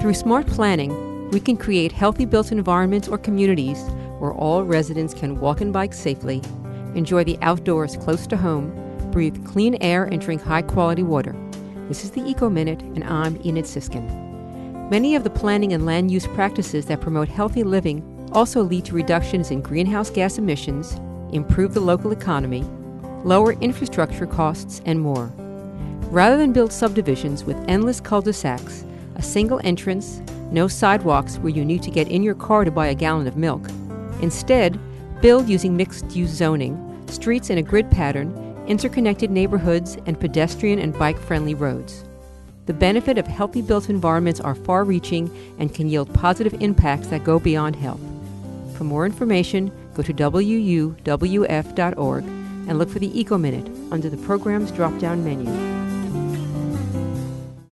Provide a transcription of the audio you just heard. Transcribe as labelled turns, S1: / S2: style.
S1: Through smart planning, we can create healthy built environments or communities where all residents can walk and bike safely, enjoy the outdoors close to home, breathe clean air, and drink high quality water. This is the Eco Minute, and I'm Enid Sisskin. Many of the planning and land use practices that promote healthy living also lead to reductions in greenhouse gas emissions, improve the local economy, lower infrastructure costs, and more. Rather than build subdivisions with endless cul de sacs, a single entrance, no sidewalks where you need to get in your car to buy a gallon of milk, instead, build using mixed use zoning, streets in a grid pattern, interconnected neighborhoods, and pedestrian and bike friendly roads. The benefit of healthy built environments are far reaching and can yield positive impacts that go beyond health. For more information, go to wuwf.org and look for the Eco Minute under the program's drop down menu.